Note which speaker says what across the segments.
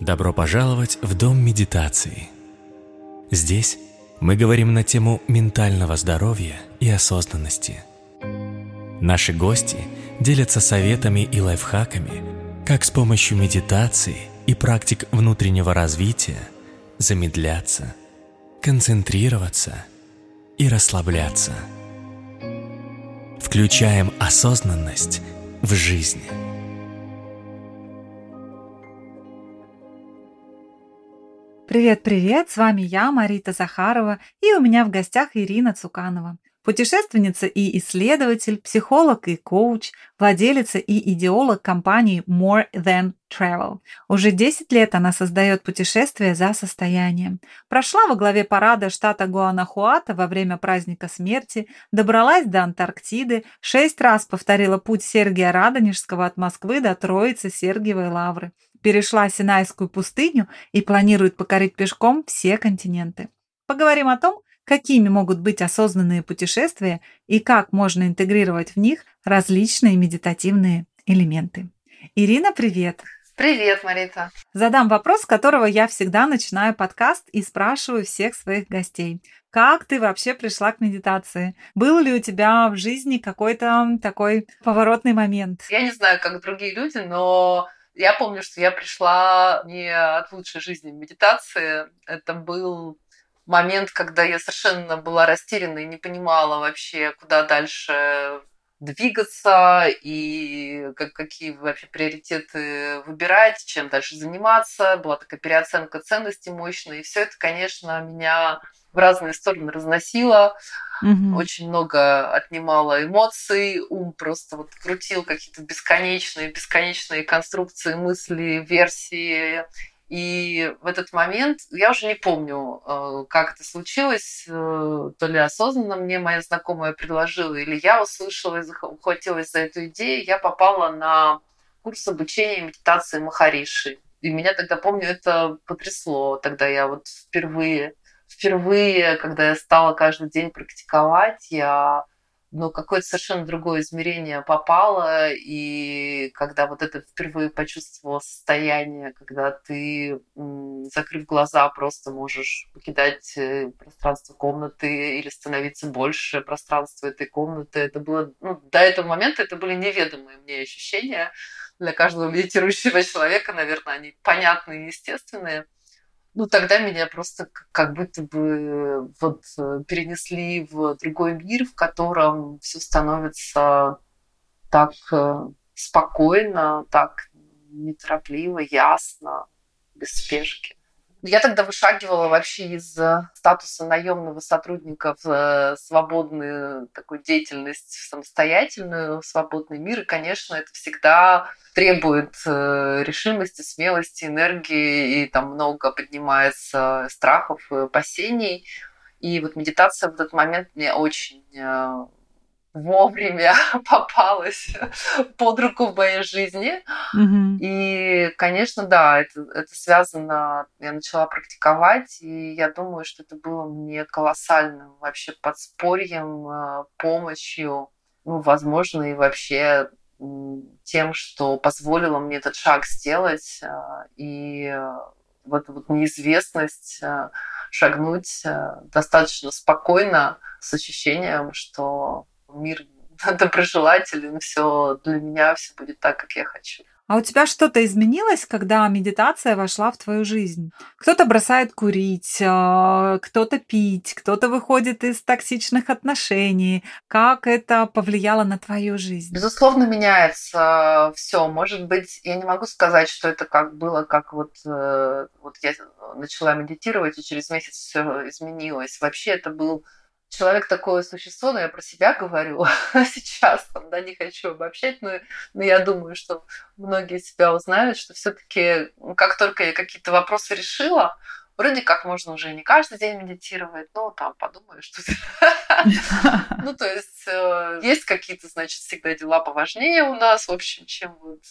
Speaker 1: Добро пожаловать в Дом медитации. Здесь мы говорим на тему ментального здоровья и осознанности. Наши гости делятся советами и лайфхаками, как с помощью медитации и практик внутреннего развития замедляться, концентрироваться и расслабляться. Включаем осознанность в жизнь.
Speaker 2: Привет-привет, с вами я, Марита Захарова, и у меня в гостях Ирина Цуканова. Путешественница и исследователь, психолог и коуч, владелица и идеолог компании More Than Travel. Уже 10 лет она создает путешествия за состоянием. Прошла во главе парада штата Гуанахуата во время праздника смерти, добралась до Антарктиды, шесть раз повторила путь Сергия Радонежского от Москвы до Троицы Сергиевой Лавры, перешла Синайскую пустыню и планирует покорить пешком все континенты. Поговорим о том, какими могут быть осознанные путешествия и как можно интегрировать в них различные медитативные элементы. Ирина, привет!
Speaker 3: Привет, Марита.
Speaker 2: Задам вопрос, с которого я всегда начинаю подкаст и спрашиваю всех своих гостей. Как ты вообще пришла к медитации? Был ли у тебя в жизни какой-то такой поворотный момент?
Speaker 3: Я не знаю, как другие люди, но я помню, что я пришла не от лучшей жизни в медитации. Это был момент, когда я совершенно была растеряна и не понимала вообще, куда дальше двигаться и как, какие вообще приоритеты выбирать, чем дальше заниматься. Была такая переоценка ценностей мощная. И все это, конечно, меня в разные стороны разносило. Угу. Очень много отнимало эмоций. Ум просто вот крутил какие-то бесконечные, бесконечные конструкции, мысли, версии. И в этот момент, я уже не помню, э, как это случилось, э, то ли осознанно мне моя знакомая предложила, или я услышала и ухватилась за эту идею, я попала на курс обучения медитации Махариши. И меня тогда, помню, это потрясло. Тогда я вот впервые, впервые, когда я стала каждый день практиковать, я но какое-то совершенно другое измерение попало, и когда вот это впервые почувствовала состояние, когда ты, закрыв глаза, просто можешь покидать э, пространство комнаты или становиться больше пространства этой комнаты, это было, ну, до этого момента это были неведомые мне ощущения. Для каждого медитирующего человека, наверное, они понятные и естественные ну, тогда меня просто как будто бы вот э, перенесли в другой мир, в котором все становится так э, спокойно, так неторопливо, ясно, без спешки. Я тогда вышагивала вообще из э, статуса наемного сотрудника в э, свободную такую деятельность, в самостоятельную, в свободный мир. И, конечно, это всегда требует э, решимости, смелости, энергии, и там много поднимается страхов, опасений. И вот медитация в этот момент мне очень вовремя попалась под руку в моей жизни. Mm-hmm. И, конечно, да, это, это связано, я начала практиковать, и я думаю, что это было мне колоссальным вообще подспорьем, э, помощью, ну, возможно, и вообще тем, что позволило мне этот шаг сделать э, и в эту вот неизвестность э, шагнуть достаточно спокойно с ощущением, что мир доброжелателен, все для меня все будет так, как я хочу.
Speaker 2: А у тебя что-то изменилось, когда медитация вошла в твою жизнь? Кто-то бросает курить, а, кто-то пить, кто-то выходит из токсичных отношений. Как это повлияло на твою жизнь?
Speaker 3: Безусловно, меняется все. Может быть, я не могу сказать, что это как было, как вот, э, вот я начала медитировать, и через месяц все изменилось. Вообще это был человек такое существо, но я про себя говорю сейчас, там, да, не хочу обобщать, но, но я думаю, что многие себя узнают, что все-таки, как только я какие-то вопросы решила, вроде как можно уже не каждый день медитировать, но там подумаешь, что Ну, то есть э, есть какие-то, значит, всегда дела поважнее у нас, в общем, чем вот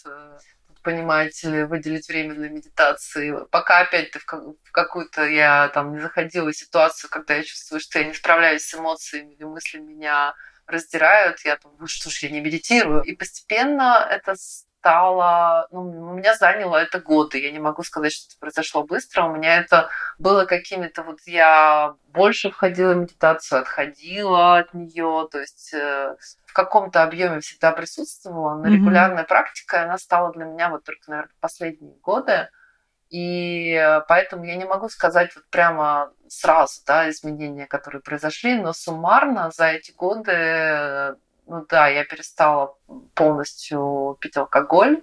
Speaker 3: э, понимаете ли, выделить время для медитации. Пока опять-то в какую-то я там не заходила ситуацию, когда я чувствую, что я не справляюсь с эмоциями или мысли меня раздирают, я думаю, что ж, я не медитирую. И постепенно это стало... Ну, у меня заняло это годы. Я не могу сказать, что это произошло быстро. У меня это было какими-то... Вот я больше входила в медитацию, отходила от нее. То есть э, в каком-то объеме всегда присутствовала, но регулярная mm-hmm. практика, она стала для меня вот только, наверное, последние годы. И поэтому я не могу сказать вот прямо сразу, да, изменения, которые произошли, но суммарно за эти годы ну да, я перестала полностью пить алкоголь.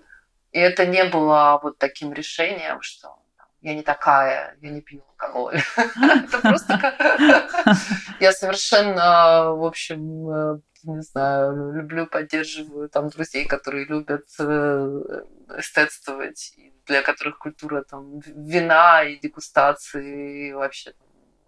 Speaker 3: И это не было вот таким решением, что я не такая, я не пью алкоголь. Это просто я совершенно, в общем, э, не знаю, люблю, поддерживаю там друзей, которые любят э, эстетствовать, для которых культура там вина и дегустации, и вообще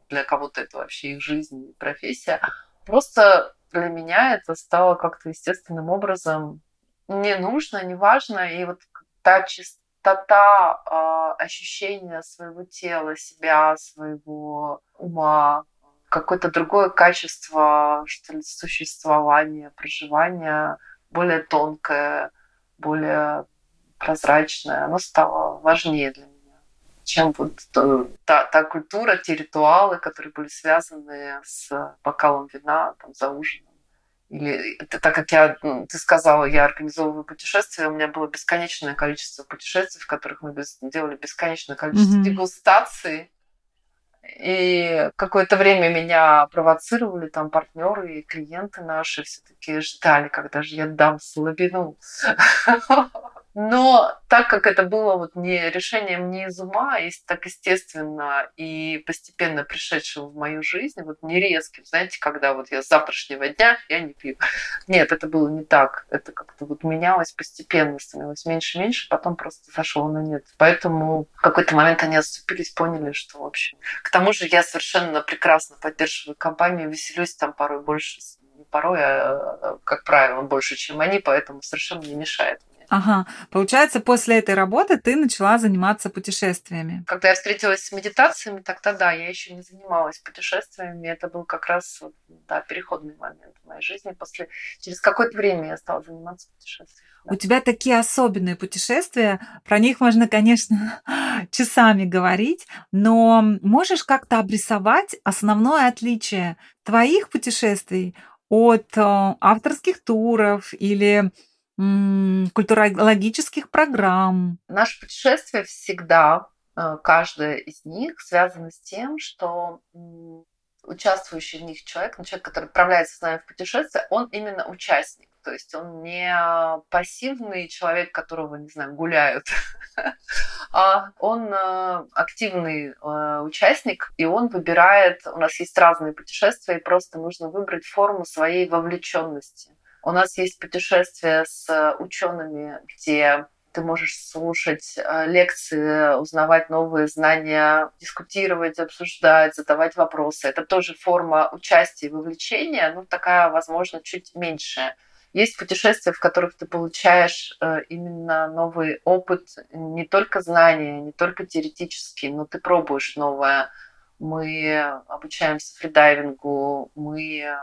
Speaker 3: для кого-то это вообще их жизнь, профессия. Просто для меня это стало как-то естественным образом не нужно, не важно. И вот та чистота э, ощущения своего тела, себя, своего ума, какое-то другое качество, что ли, существования, проживания, более тонкое, более прозрачное, оно стало важнее для меня чем вот та, та культура, те ритуалы, которые были связаны с бокалом вина там, за ужином. Или так как я, ты сказала, я организовываю путешествия, у меня было бесконечное количество путешествий, в которых мы делали бесконечное количество mm-hmm. дегустаций. И какое-то время меня провоцировали там партнеры и клиенты наши все-таки ждали, когда же я дам слабину. Но так как это было вот не решением не из ума, а так естественно и постепенно пришедшим в мою жизнь, вот не резким, знаете, когда вот я с завтрашнего дня я не пью. Нет, это было не так. Это как-то вот менялось постепенно, становилось меньше и меньше, потом просто зашло на нет. Поэтому в какой-то момент они отступились, поняли, что в общем. К тому же я совершенно прекрасно поддерживаю компанию, веселюсь там порой больше, не порой, а как правило, больше, чем они, поэтому совершенно не мешает
Speaker 2: Ага. Получается, после этой работы ты начала заниматься путешествиями.
Speaker 3: Когда я встретилась с медитациями, тогда да, я еще не занималась путешествиями. Это был как раз да, переходный момент в моей жизни. После, через какое-то время я стала заниматься путешествиями.
Speaker 2: Да. У тебя такие особенные путешествия, про них можно, конечно, часами говорить, но можешь как-то обрисовать основное отличие твоих путешествий от э, авторских туров или культурологических программ.
Speaker 3: Наше путешествие всегда, э, каждое из них связано с тем, что участвующий в них человек, ну, человек, который отправляется с нами в путешествие, он именно участник. То есть он не пассивный человек, которого, не знаю, гуляют, а он э, активный э, участник, и он выбирает, у нас есть разные путешествия, и просто нужно выбрать форму своей вовлеченности. У нас есть путешествия с учеными, где ты можешь слушать э, лекции, узнавать новые знания, дискутировать, обсуждать, задавать вопросы. Это тоже форма участия и вовлечения, но такая, возможно, чуть меньше. Есть путешествия, в которых ты получаешь э, именно новый опыт, не только знания, не только теоретические, но ты пробуешь новое. Мы обучаемся фридайвингу, мы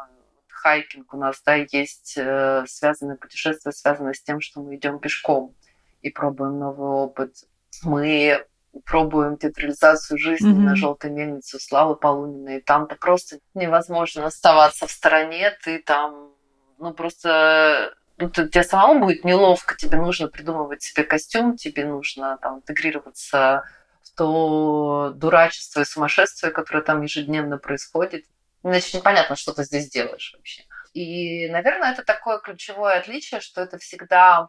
Speaker 3: хайкинг у нас, да, есть э, связанные путешествия, связанные с тем, что мы идем пешком и пробуем новый опыт. Мы пробуем театрализацию жизни mm-hmm. на желтой мельнице Славы Полуниной. И там-то просто невозможно оставаться в стороне. Ты там, ну просто ну, ты, тебе самому будет неловко, тебе нужно придумывать себе костюм, тебе нужно там интегрироваться в то дурачество и сумасшествие, которое там ежедневно происходит. Иначе непонятно, что ты здесь делаешь вообще. И, наверное, это такое ключевое отличие, что это всегда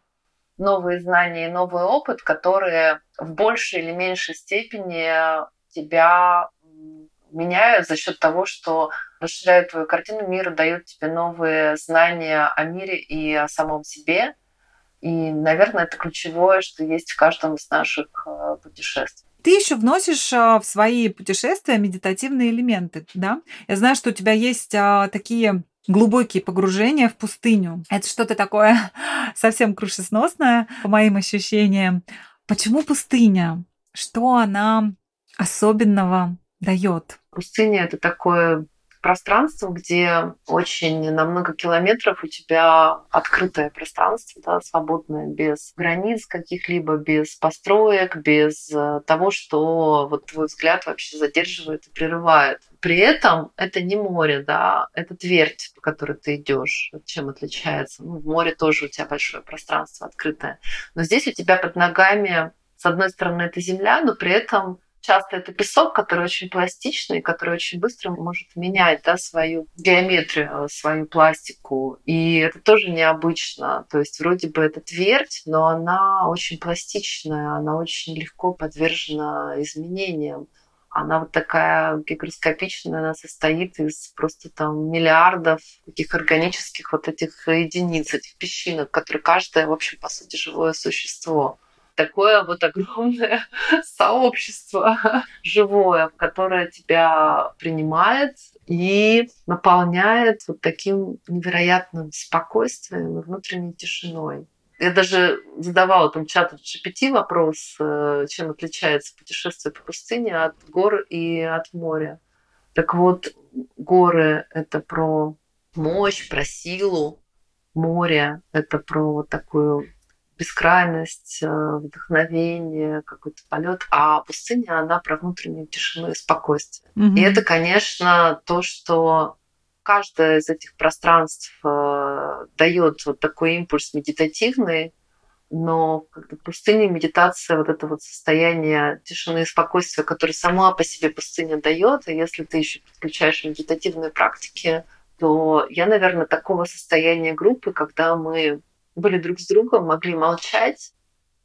Speaker 3: новые знания и новый опыт, которые в большей или меньшей степени тебя меняют за счет того, что расширяют твою картину мира, дают тебе новые знания о мире и о самом себе. И, наверное, это ключевое, что есть в каждом из наших э, путешествий.
Speaker 2: Ты еще вносишь а, в свои путешествия медитативные элементы, да? Я знаю, что у тебя есть а, такие глубокие погружения в пустыню. Это что-то такое совсем крушесносное, по моим ощущениям. Почему пустыня? Что она особенного дает?
Speaker 3: Пустыня это такое пространствах, где очень на много километров у тебя открытое пространство, да, свободное, без границ каких-либо, без построек, без э, того, что вот твой взгляд вообще задерживает и прерывает. При этом это не море, да, это твердь, по которой ты идешь. Чем отличается? Ну, в море тоже у тебя большое пространство открытое. Но здесь у тебя под ногами, с одной стороны, это земля, но при этом часто это песок, который очень пластичный, который очень быстро может менять да, свою геометрию, свою пластику. И это тоже необычно. То есть вроде бы это твердь, но она очень пластичная, она очень легко подвержена изменениям. Она вот такая гигроскопичная, она состоит из просто там миллиардов таких органических вот этих единиц, этих песчинок, которые каждая, в общем, по сути, живое существо такое вот огромное сообщество живое, которое тебя принимает и наполняет вот таким невероятным спокойствием и внутренней тишиной. Я даже задавала там чату GPT вопрос, э, чем отличается путешествие по пустыне от гор и от моря. Так вот, горы — это про мощь, про силу. Море — это про вот такую бескрайность, э, вдохновение, какой-то полет. А пустыня, она про внутреннюю тишину и спокойствие. Угу. И это, конечно, то, что каждое из этих пространств э, дает вот такой импульс медитативный, но когда пустыня, медитация, вот это вот состояние тишины и спокойствия, которое сама по себе пустыня дает, и если ты еще подключаешь медитативные практики, то я, наверное, такого состояния группы, когда мы были друг с другом, могли молчать.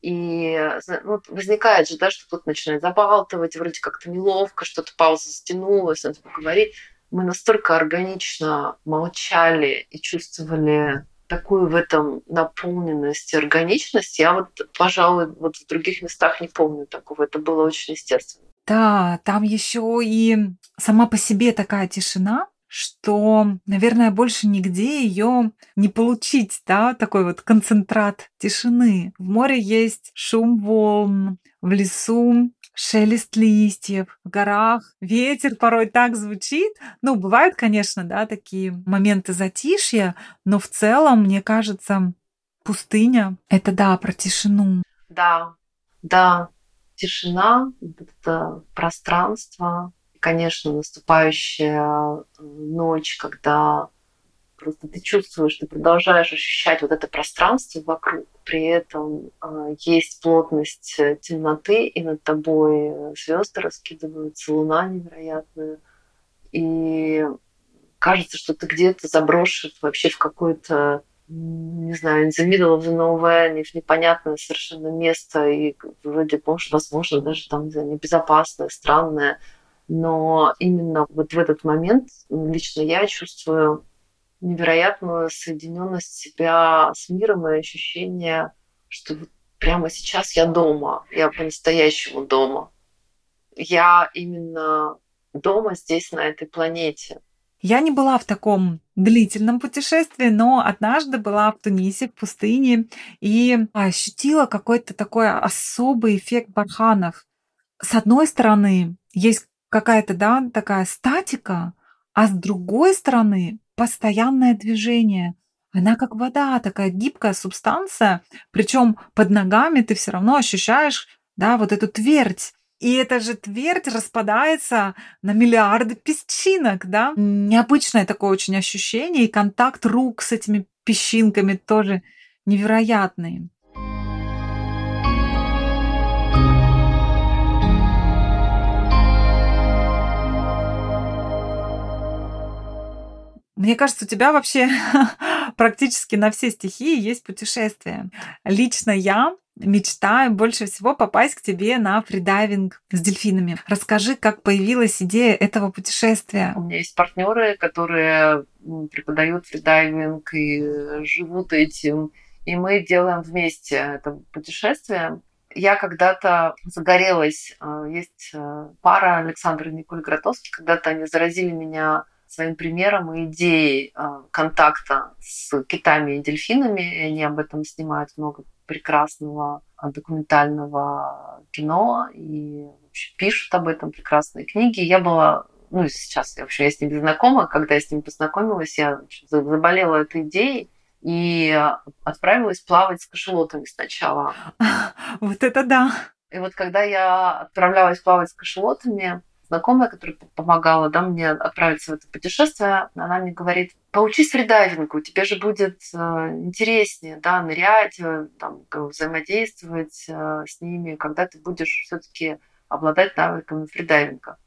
Speaker 3: И ну, возникает же, да, что кто-то начинает забалтывать, вроде как-то неловко, что-то пауза затянулась, надо поговорить. Мы настолько органично молчали и чувствовали такую в этом наполненность и органичность. Я вот, пожалуй, вот в других местах не помню такого. Это было очень естественно.
Speaker 2: Да, там еще и сама по себе такая тишина, что, наверное, больше нигде ее не получить, да, такой вот концентрат тишины. В море есть шум волн, в лесу шелест листьев, в горах ветер порой так звучит. Ну, бывают, конечно, да, такие моменты затишья, но в целом, мне кажется, пустыня — это, да, про тишину.
Speaker 3: Да, да, тишина, это пространство, конечно, наступающая э, ночь, когда просто ты чувствуешь, ты продолжаешь ощущать вот это пространство вокруг, при этом э, есть плотность э, темноты, и над тобой звезды раскидываются, луна невероятная, и кажется, что ты где-то заброшен вообще в какое-то не знаю, in the middle of the nowhere, в непонятное совершенно место, и вроде, может, возможно, даже там, небезопасное, странное, но именно вот в этот момент лично я чувствую невероятную соединенность себя с миром и ощущение, что вот прямо сейчас я дома, я по-настоящему дома. Я именно дома здесь, на этой планете.
Speaker 2: Я не была в таком длительном путешествии, но однажды была в Тунисе, в пустыне, и ощутила какой-то такой особый эффект барханов. С одной стороны, есть какая-то, да, такая статика, а с другой стороны постоянное движение. Она как вода, такая гибкая субстанция, причем под ногами ты все равно ощущаешь, да, вот эту твердь. И эта же твердь распадается на миллиарды песчинок, да. Необычное такое очень ощущение, и контакт рук с этими песчинками тоже невероятный. Мне кажется, у тебя вообще практически на все стихии есть путешествия. Лично я мечтаю больше всего попасть к тебе на фридайвинг с дельфинами. Расскажи, как появилась идея этого путешествия.
Speaker 3: У меня есть партнеры, которые преподают фридайвинг и живут этим. И мы делаем вместе это путешествие. Я когда-то загорелась. Э, есть э, пара Александр и Николь Гротовский. Когда-то они заразили меня своим примером и идеей а, контакта с китами и дельфинами. И они об этом снимают много прекрасного а, документального кино и пишут об этом прекрасные книги. Я была ну, и сейчас, в общем, я с ним знакома, когда я с ним познакомилась, я заболела этой идеей, и отправилась плавать с кашелотами сначала.
Speaker 2: Вот это да!
Speaker 3: И вот когда я отправлялась плавать с кашелотами, знакомая, которая помогала да, мне отправиться в это путешествие, она мне говорит, поучись фридайвингу, тебе же будет э, интереснее да, нырять, э, там, взаимодействовать э, с ними, когда ты будешь все таки обладать навыками фридайвинга.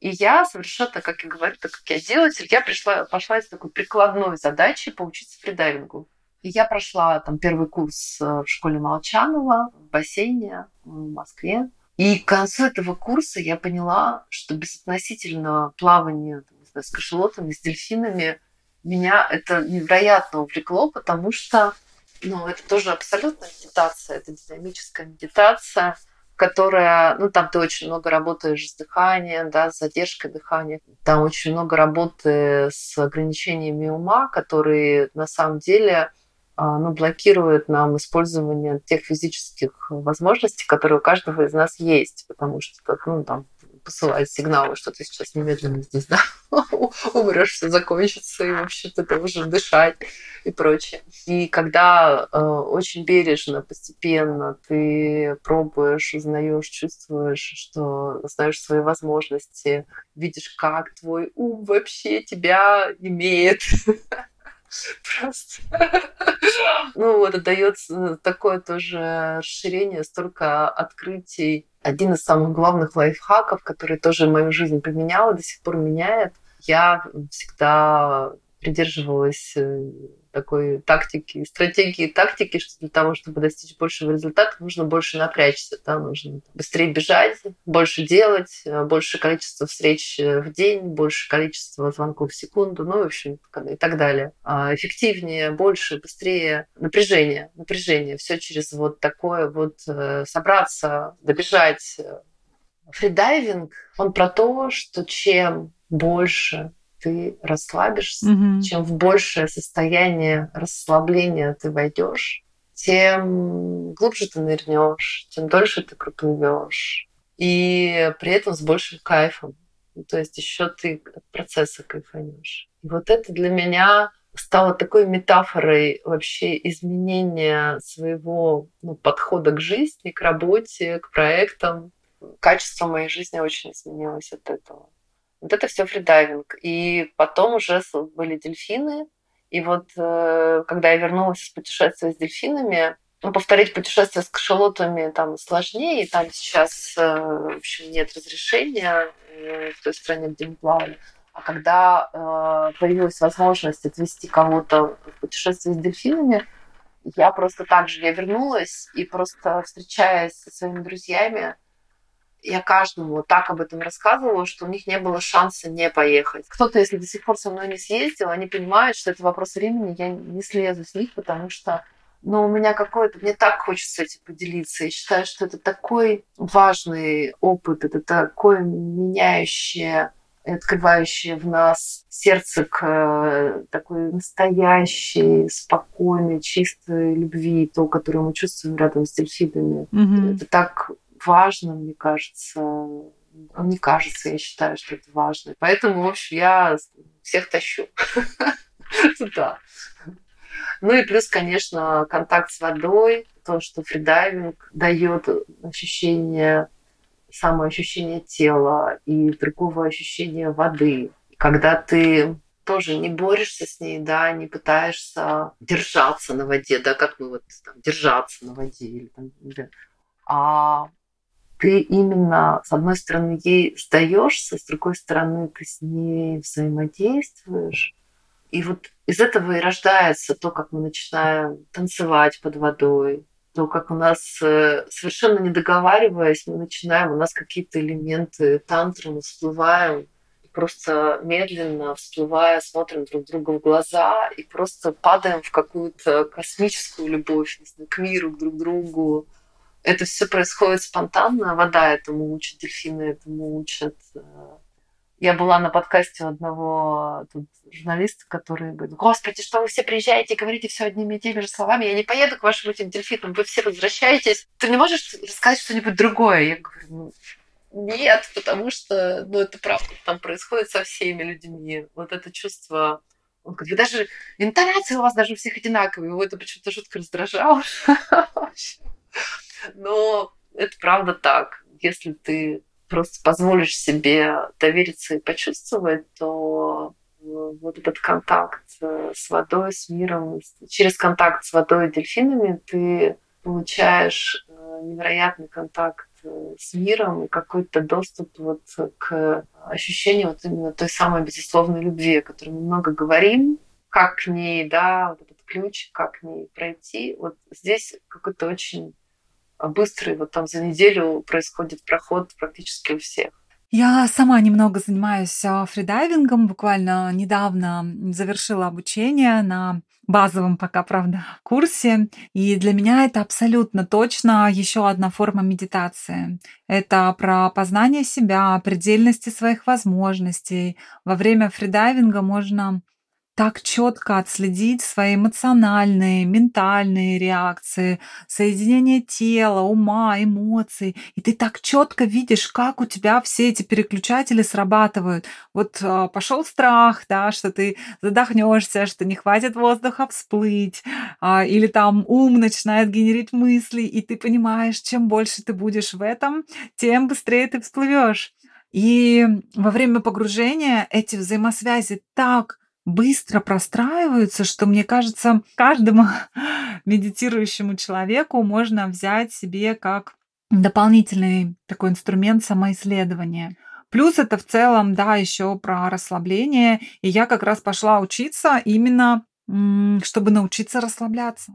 Speaker 3: И я совершенно, как я говорю, так как я делатель, я пришла, пошла из такой прикладной задачи поучиться фридайвингу. И я прошла там первый курс в школе Молчанова в бассейне в Москве. И к концу этого курса я поняла, что безотносительно плавания там, знаю, с кашелотами, с дельфинами, меня это невероятно увлекло, потому что ну, это тоже абсолютно медитация, это динамическая медитация, которая, ну, там ты очень много работаешь с дыханием, да, с задержкой дыхания. Там очень много работы с ограничениями ума, которые на самом деле а, ну, блокирует нам использование тех физических возможностей, которые у каждого из нас есть, потому что ну, там посылает сигналы, что ты сейчас немедленно здесь да, умрешь, все закончится, и вообще-то ты должен дышать и прочее. И когда э, очень бережно, постепенно ты пробуешь, узнаешь, чувствуешь, что знаешь свои возможности, видишь, как твой ум вообще тебя имеет, Просто. Ну, вот, дает такое тоже расширение, столько открытий. Один из самых главных лайфхаков, который тоже мою жизнь поменял и до сих пор меняет, я всегда придерживалась э, такой тактики, стратегии тактики, что для того, чтобы достичь большего результата, нужно больше напрячься, да, нужно быстрее бежать, больше делать, э, больше количество встреч э, в день, больше количество звонков в секунду, ну, в общем, и так далее. А эффективнее, больше, быстрее, напряжение, напряжение, все через вот такое вот собраться, добежать. Фридайвинг, он про то, что чем больше ты расслабишься, mm-hmm. чем в большее состояние расслабления ты войдешь, тем глубже ты нырнешь, тем дольше ты проплывешь. И при этом с большим кайфом. Ну, то есть еще ты от процесса кайфанешь. И вот это для меня стало такой метафорой вообще изменения своего ну, подхода к жизни, к работе, к проектам. Качество моей жизни очень изменилось от этого. Вот это все фридайвинг. И потом уже были дельфины. И вот э, когда я вернулась из путешествия с дельфинами, ну, повторить путешествие с кашалотами там сложнее, и там сейчас, э, в общем, нет разрешения э, в той стране, где мы плавали. А когда появилась возможность отвезти кого-то в путешествие с дельфинами, я просто так же, я вернулась и просто встречаясь со своими друзьями, я каждому так об этом рассказывала, что у них не было шанса не поехать. Кто-то, если до сих пор со мной не съездил, они понимают, что это вопрос времени, я не слезу с них, потому что но у меня какое-то, мне так хочется этим поделиться. Я считаю, что это такой важный опыт, это такое меняющее и открывающее в нас сердце к э, такой настоящей, спокойной, чистой любви, то, которую мы чувствуем рядом с дельфинами. Mm-hmm. Это так важно, мне кажется. Не кажется, я считаю, что это важно. Поэтому, в общем, я всех тащу. Да. Ну и плюс, конечно, контакт с водой, то, что фридайвинг дает ощущение, самоощущение тела и другого ощущения воды. Когда ты тоже не борешься с ней, да, не пытаешься держаться на воде, да, как мы вот там, держаться на воде, или, там, а ты именно, с одной стороны, ей сдаешься, с другой стороны, ты с ней взаимодействуешь. И вот из этого и рождается то, как мы начинаем танцевать под водой, то, как у нас, э, совершенно не договариваясь, мы начинаем, у нас какие-то элементы тантры, мы всплываем, просто медленно всплывая, смотрим друг другу в глаза и просто падаем в какую-то космическую любовь к миру, друг к другу, это все происходит спонтанно. Вода этому учит, дельфины этому учат. Я была на подкасте у одного тут журналиста, который говорит, господи, что вы все приезжаете и говорите все одними и теми же словами, я не поеду к вашим этим дельфинам, вы все возвращаетесь. Ты не можешь рассказать что-нибудь другое? Я говорю, ну, Нет, потому что, ну, это правда, там происходит со всеми людьми. Вот это чувство он говорит, вы даже интонация у вас даже у всех одинаковые. Его это почему-то жутко раздражало. Но это правда так. Если ты просто позволишь себе довериться и почувствовать, то э, вот этот контакт э, с водой, с миром, через контакт с водой и дельфинами ты получаешь э, невероятный контакт с миром и какой-то доступ вот к ощущению вот именно той самой безусловной любви, о которой мы много говорим, как к ней, да, вот этот ключ, как к ней пройти. Вот здесь какой-то очень быстрый, вот там за неделю происходит проход практически у всех.
Speaker 2: Я сама немного занимаюсь а, фридайвингом, буквально недавно завершила обучение на базовом пока, правда, курсе. И для меня это абсолютно точно еще одна форма медитации. Это про познание себя, предельности своих возможностей. Во время фридайвинга можно так четко отследить свои эмоциональные, ментальные реакции, соединение тела, ума, эмоций. И ты так четко видишь, как у тебя все эти переключатели срабатывают. Вот э, пошел страх, да, что ты задохнешься, что не хватит воздуха всплыть, э, или там ум начинает генерить мысли, и ты понимаешь, чем больше ты будешь в этом, тем быстрее ты всплывешь. И во время погружения эти взаимосвязи так быстро простраиваются, что, мне кажется, каждому медитирующему человеку можно взять себе как дополнительный такой инструмент самоисследования. Плюс это в целом, да, еще про расслабление. И я как раз пошла учиться именно, чтобы научиться расслабляться.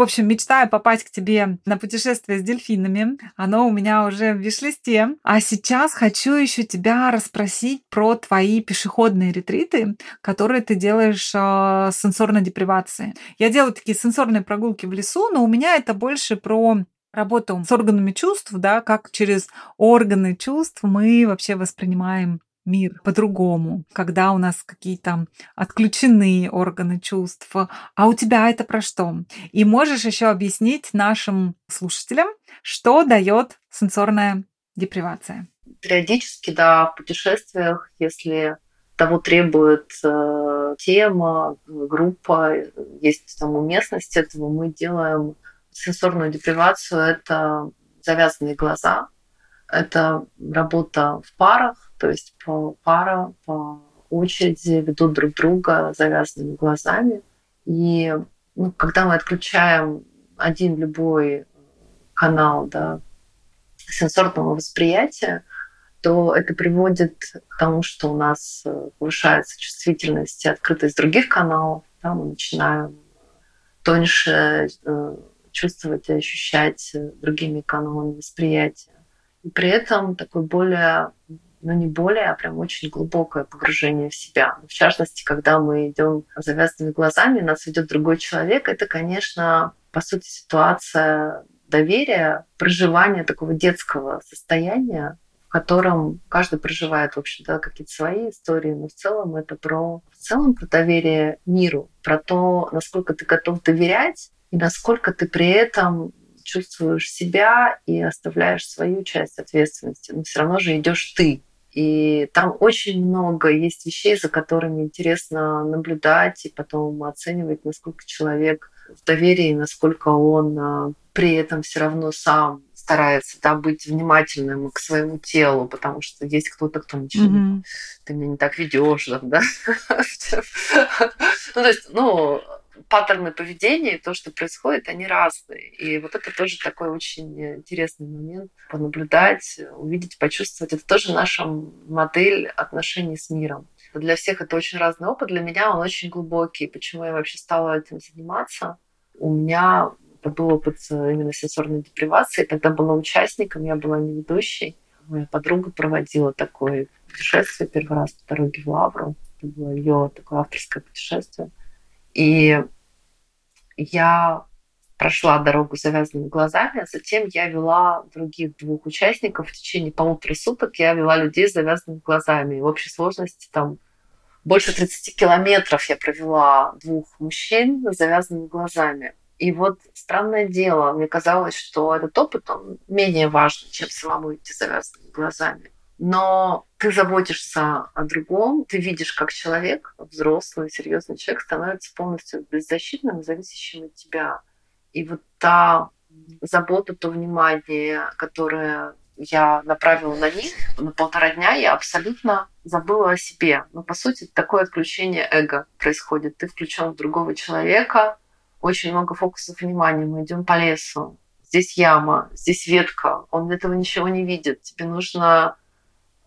Speaker 2: В общем, мечтаю попасть к тебе на путешествие с дельфинами. Оно у меня уже в виш-листе. А сейчас хочу еще тебя расспросить про твои пешеходные ретриты, которые ты делаешь э, сенсорной депривацией. Я делаю такие сенсорные прогулки в лесу, но у меня это больше про работу с органами чувств, да, как через органы чувств мы вообще воспринимаем мир по-другому, когда у нас какие-то отключены органы чувств. А у тебя это про что? И можешь еще объяснить нашим слушателям, что дает сенсорная депривация?
Speaker 3: Периодически, да, в путешествиях, если того требует э, тема, группа, есть там уместность этого, мы делаем сенсорную депривацию. Это завязанные глаза, это работа в парах, то есть по пара, по очереди ведут друг друга завязанными глазами. И ну, когда мы отключаем один любой канал да, сенсорного восприятия, то это приводит к тому, что у нас повышается чувствительность и открытость других каналов. Да, мы начинаем тоньше э, чувствовать и ощущать другими каналами восприятия. При этом такой более но не более, а прям очень глубокое погружение в себя. В частности, когда мы идем завязанными глазами, нас ведет другой человек, это, конечно, по сути, ситуация доверия, проживания такого детского состояния, в котором каждый проживает, в общем, да, какие-то свои истории, но в целом это про, в целом про доверие миру, про то, насколько ты готов доверять и насколько ты при этом чувствуешь себя и оставляешь свою часть ответственности, но все равно же идешь ты. И там очень много есть вещей, за которыми интересно наблюдать и потом оценивать, насколько человек в доверии, насколько он а, при этом все равно сам старается да, быть внимательным к своему телу, потому что есть кто-то, кто ничего mm-hmm. ты меня не так ведешь, да. ну, то есть, ну, паттерны поведения, то, что происходит, они разные. И вот это тоже такой очень интересный момент понаблюдать, увидеть, почувствовать. Это тоже наша модель отношений с миром. Для всех это очень разный опыт. Для меня он очень глубокий. Почему я вообще стала этим заниматься? У меня был опыт именно сенсорной депривации. Тогда была участником, я была не ведущей. Моя подруга проводила такое путешествие первый раз по дороге в Лавру. Это было ее такое авторское путешествие. И я прошла дорогу с завязанными глазами, а затем я вела других двух участников в течение полутора суток. Я вела людей с завязанными глазами. в общей сложности там больше 30 километров я провела двух мужчин с завязанными глазами. И вот странное дело, мне казалось, что этот опыт, он менее важен, чем самому идти завязанными глазами. Но ты заботишься о другом, ты видишь, как человек, взрослый, серьезный человек, становится полностью беззащитным, зависящим от тебя. И вот та забота, то внимание, которое я направила на них, на полтора дня я абсолютно забыла о себе. Но, по сути, такое отключение эго происходит. Ты включен в другого человека, очень много фокусов внимания. Мы идем по лесу. Здесь яма, здесь ветка. Он этого ничего не видит. Тебе нужно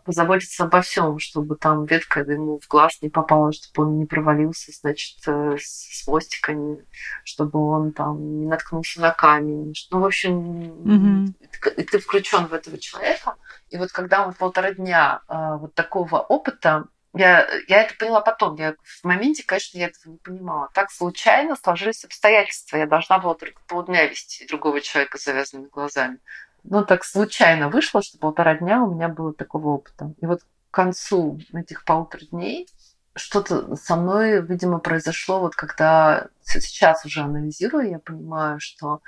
Speaker 3: позаботиться обо всем, чтобы там ветка ему в глаз не попала, чтобы он не провалился, значит, э, с мостика, чтобы он там не наткнулся на камень. Ну, в общем, mm-hmm. ты, ты включен в этого человека. И вот когда мы полтора дня э, вот такого опыта, я, я это поняла потом. Я в моменте, конечно, я этого не понимала. Так случайно сложились обстоятельства. Я должна была только полдня вести другого человека с завязанными глазами. Ну, так случайно вышло, что полтора дня у меня было такого опыта. И вот к концу этих полутора дней что-то со мной, видимо, произошло, вот когда сейчас уже анализирую, я понимаю, что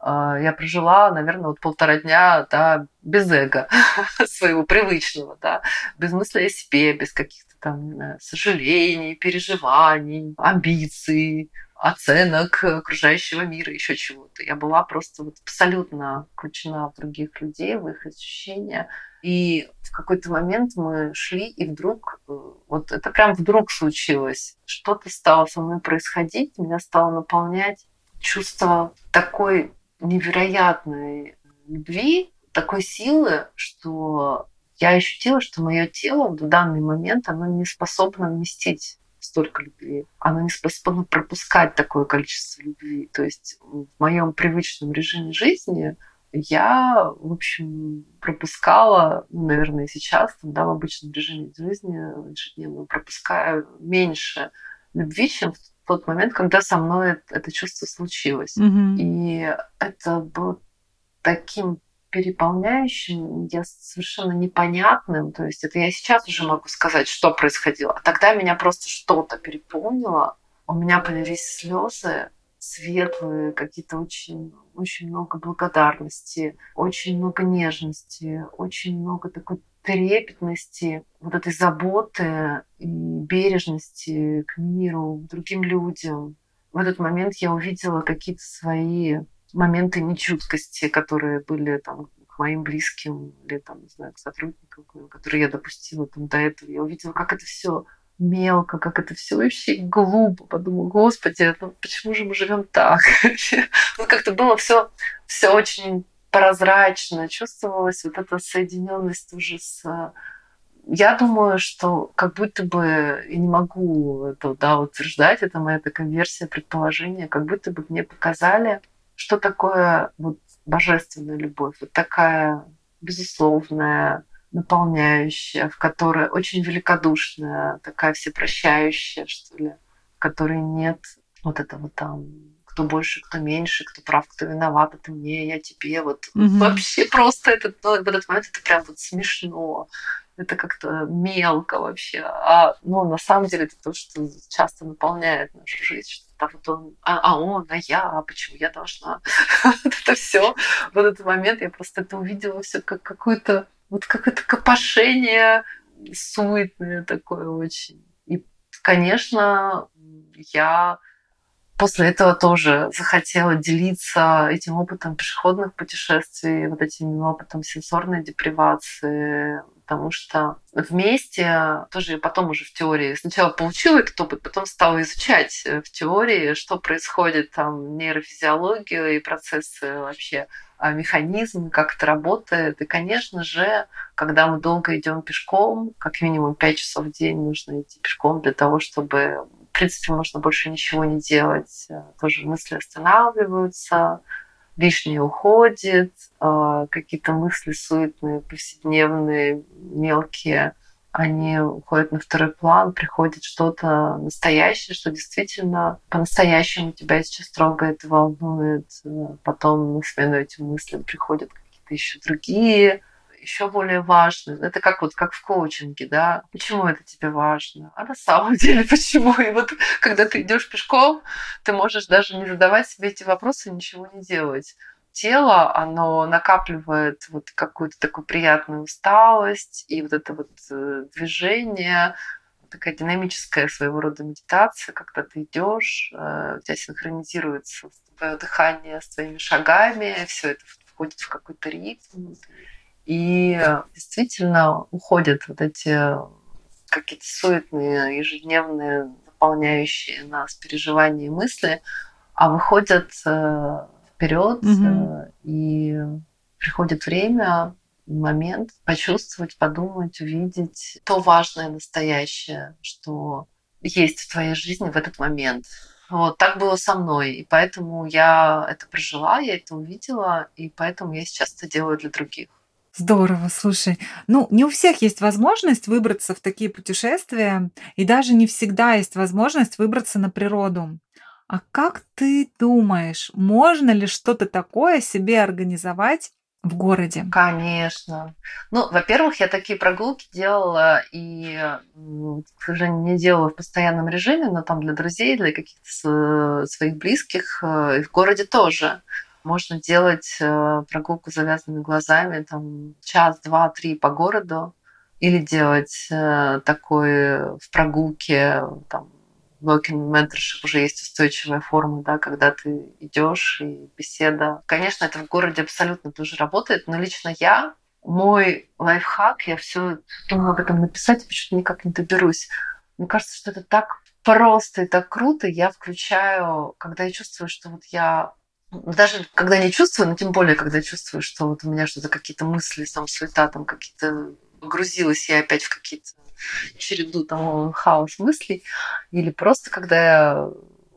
Speaker 3: э, я прожила, наверное, вот полтора дня, да, без эго своего привычного, да, без мысли о себе, без каких-то там знаю, сожалений, переживаний, амбиций, оценок окружающего мира, еще чего-то. Я была просто вот абсолютно включена в других людей, в их ощущения. И в какой-то момент мы шли, и вдруг, э, вот это прям вдруг случилось, что-то стало со мной происходить, меня стало наполнять чувство такой невероятной любви, такой силы, что я ощутила, что мое тело в данный момент, оно не способно вместить столько любви. Оно не способно пропускать такое количество любви. То есть в моем привычном режиме жизни я, в общем, пропускала, ну, наверное, сейчас, там, да, в обычном режиме жизни ежедневно пропускаю меньше любви, чем в тот момент, когда со мной это, это чувство случилось. Mm-hmm. И это было таким переполняющим, я совершенно непонятным. То есть это я сейчас уже могу сказать, что происходило. А тогда меня просто что-то переполнило. У меня появились слезы светлые, какие-то очень, очень много благодарности, очень много нежности, очень много такой трепетности, вот этой заботы и бережности к миру, к другим людям. В этот момент я увидела какие-то свои моменты нечуткости, которые были там к моим близким или там, не знаю, к сотрудникам, которые я допустила там до этого. Я увидела, как это все мелко, как это все вообще глупо. Подумала, господи, ну почему же мы живем так? ну, как-то было все, все очень прозрачно, чувствовалась вот эта соединенность уже с я думаю, что как будто бы, я не могу это да, утверждать, это моя такая версия предположения, как будто бы мне показали, что такое вот божественная любовь, вот такая безусловная, наполняющая, в которой очень великодушная, такая всепрощающая, что ли, в которой нет вот этого там кто больше, кто меньше, кто прав, кто виноват, это мне, я тебе. Вот mm-hmm. вообще просто этот, ну, в этот момент это прям вот смешно. Это как-то мелко вообще. А ну, на самом деле это то, что часто наполняет нашу жизнь, а вот он, а, а он, а я, а почему я должна? вот это все. В этот момент я просто это увидела все как какое-то вот какое-то копошение суетное такое очень. И, конечно, я после этого тоже захотела делиться этим опытом пешеходных путешествий, вот этим опытом сенсорной депривации, потому что вместе, тоже потом уже в теории, сначала получила этот опыт, потом стала изучать э, в теории, что происходит там, нейрофизиологию и процессы вообще, а, механизмы, как это работает. И, конечно же, когда мы долго идем пешком, как минимум 5 часов в день нужно идти пешком для того, чтобы, в принципе, можно больше ничего не делать. Э, тоже мысли останавливаются, лишнее уходит, а, какие-то мысли суетные, повседневные, мелкие, они уходят на второй план, приходит что-то настоящее, что действительно по-настоящему тебя сейчас трогает, волнует. Потом на смену этим мыслям приходят какие-то еще другие. Еще более важно. Это как вот как в коучинге, да. Почему это тебе важно? А на самом деле почему? И вот когда ты идешь пешком, ты можешь даже не задавать себе эти вопросы, ничего не делать тело, оно накапливает вот какую-то такую приятную усталость и вот это вот э, движение, такая динамическая своего рода медитация, когда ты идешь, э, у тебя синхронизируется твое дыхание с твоими шагами, все это входит в какой-то ритм. И действительно уходят вот эти какие-то суетные, ежедневные, заполняющие нас переживания и мысли, а выходят э, вперед, mm-hmm. и приходит время, момент почувствовать, подумать, увидеть то важное, настоящее, что есть в твоей жизни в этот момент. Вот так было со мной, и поэтому я это прожила, я это увидела, и поэтому я сейчас это делаю для других.
Speaker 2: Здорово, слушай. Ну, не у всех есть возможность выбраться в такие путешествия, и даже не всегда есть возможность выбраться на природу. А как ты думаешь, можно ли что-то такое себе организовать в городе?
Speaker 3: Конечно. Ну, во-первых, я такие прогулки делала и, сожалению, не делала в постоянном режиме, но там для друзей, для каких-то своих близких, э, и в городе тоже. Можно делать э, прогулку с завязанными глазами, там час, два, три по городу, или делать э, такой в прогулке там, walking mentorship уже есть устойчивая форма, да, когда ты идешь и беседа. Конечно, это в городе абсолютно тоже работает, но лично я, мой лайфхак, я все думала об этом написать, почему-то никак не доберусь. Мне кажется, что это так просто и так круто. Я включаю, когда я чувствую, что вот я даже когда не чувствую, но тем более, когда чувствую, что вот у меня что-то какие-то мысли, там суета, там какие-то погрузилась я опять в какие-то череду там хаос мыслей, или просто когда я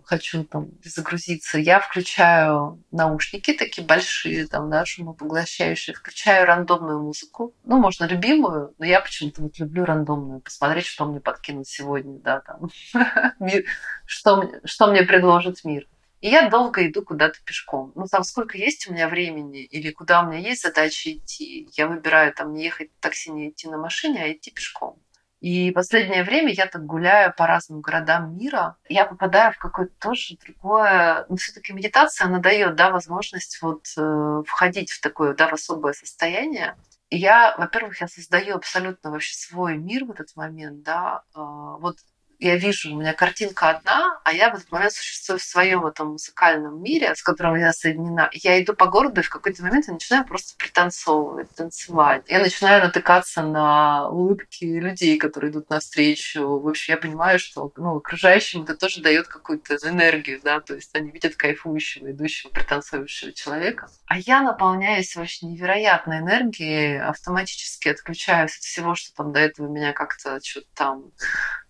Speaker 3: хочу там загрузиться, я включаю наушники такие большие, там, да, шумопоглощающие, включаю рандомную музыку, ну, можно любимую, но я почему-то вот люблю рандомную, посмотреть, что мне подкинут сегодня, да, там, что, что мне предложит мир. И я долго иду куда-то пешком. Ну, там сколько есть у меня времени или куда у меня есть задача идти, я выбираю там не ехать в такси, не идти на машине, а идти пешком. И последнее время я так гуляю по разным городам мира, я попадаю в какое-то тоже другое... Ну, все-таки медитация, она дает, да, возможность вот э, входить в такое, да, в особое состояние. И я, во-первых, я создаю абсолютно вообще свой мир в этот момент, да. Э, вот я вижу, у меня картинка одна, а я в этот момент существую в своем этом музыкальном мире, с которым я соединена. Я иду по городу, и в какой-то момент я начинаю просто пританцовывать, танцевать. Я начинаю натыкаться на улыбки людей, которые идут навстречу. В общем, я понимаю, что ну, окружающим это тоже дает какую-то энергию, да, то есть они видят кайфующего, идущего, пританцовывающего человека. А я наполняюсь вообще невероятной энергией, автоматически отключаюсь от всего, что там до этого меня как-то что-то там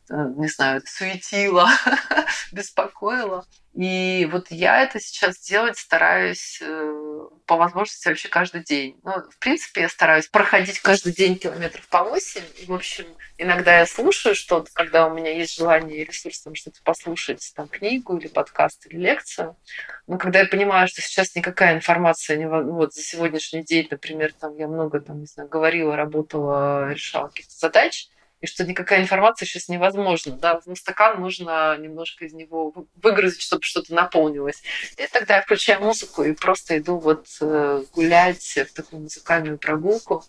Speaker 3: не знаю, суетила, беспокоила. И вот я это сейчас делать стараюсь э, по возможности вообще каждый день. Ну, в принципе, я стараюсь проходить каждый день километров по 8. И, в общем, иногда я слушаю что-то, когда у меня есть желание и ресурс там что-то послушать, там, книгу или подкаст или лекцию. Но когда я понимаю, что сейчас никакая информация не... Вот за сегодняшний день, например, там я много там, не знаю, говорила, работала, решала какие-то задачи, и что никакая информация сейчас невозможна. Да? Ну, стакан нужно немножко из него выгрузить, чтобы что-то наполнилось. И тогда я включаю музыку и просто иду вот э, гулять в такую музыкальную прогулку.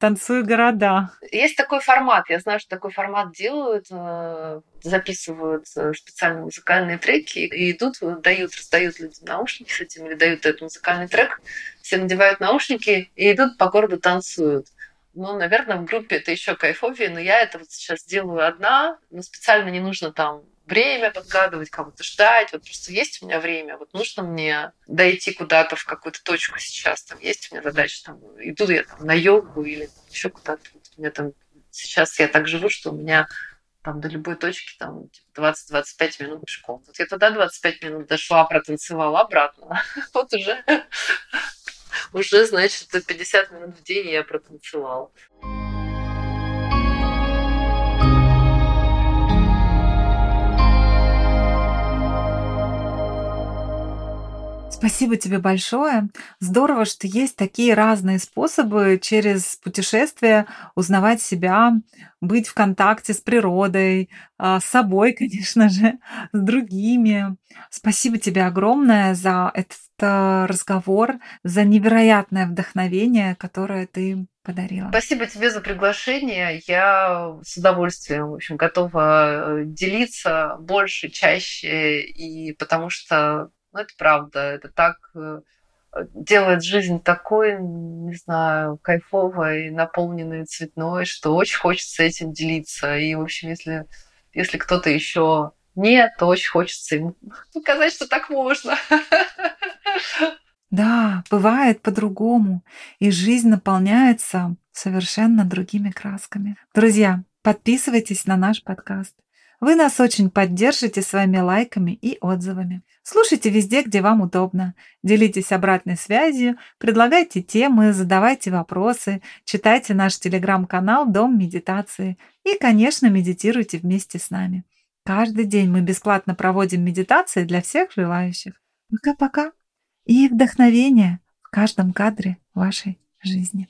Speaker 2: Танцую города.
Speaker 3: Есть такой формат. Я знаю, что такой формат делают э, записывают э, специальные музыкальные треки и идут, дают, раздают людям наушники с этим или дают этот музыкальный трек, все надевают наушники и идут по городу танцуют. Ну, наверное, в группе это еще кайфовее, но я это вот сейчас делаю одна, но специально не нужно там время подгадывать, кого-то ждать. Вот просто есть у меня время, вот нужно мне дойти куда-то в какую-то точку сейчас, там есть у меня задача, там, иду я там на йогу или еще куда-то. Вот у меня там сейчас я так живу, что у меня там до любой точки там 20-25 типа, минут пешком. Вот я туда 25 минут дошла, протанцевала обратно. Вот уже уже, значит, 50 минут в день я протанцевал.
Speaker 2: Спасибо тебе большое. Здорово, что есть такие разные способы через путешествия узнавать себя, быть в контакте с природой, а, с собой, конечно же, с другими. Спасибо тебе огромное за этот э, разговор, за невероятное вдохновение, которое ты подарила.
Speaker 3: Спасибо тебе за приглашение. Я с удовольствием, в общем, готова э, делиться больше, чаще, и потому что ну, это правда. Это так э, делает жизнь такой, не знаю, кайфовой, наполненной, цветной, что очень хочется этим делиться. И, в общем, если, если кто-то еще нет, то очень хочется им показать, что так можно.
Speaker 2: Да, бывает по-другому, и жизнь наполняется совершенно другими красками. Друзья, подписывайтесь на наш подкаст. Вы нас очень поддержите своими лайками и отзывами. Слушайте везде, где вам удобно. Делитесь обратной связью, предлагайте темы, задавайте вопросы, читайте наш телеграм-канал «Дом медитации» и, конечно, медитируйте вместе с нами. Каждый день мы бесплатно проводим медитации для всех желающих. Пока-пока. И вдохновение в каждом кадре вашей жизни.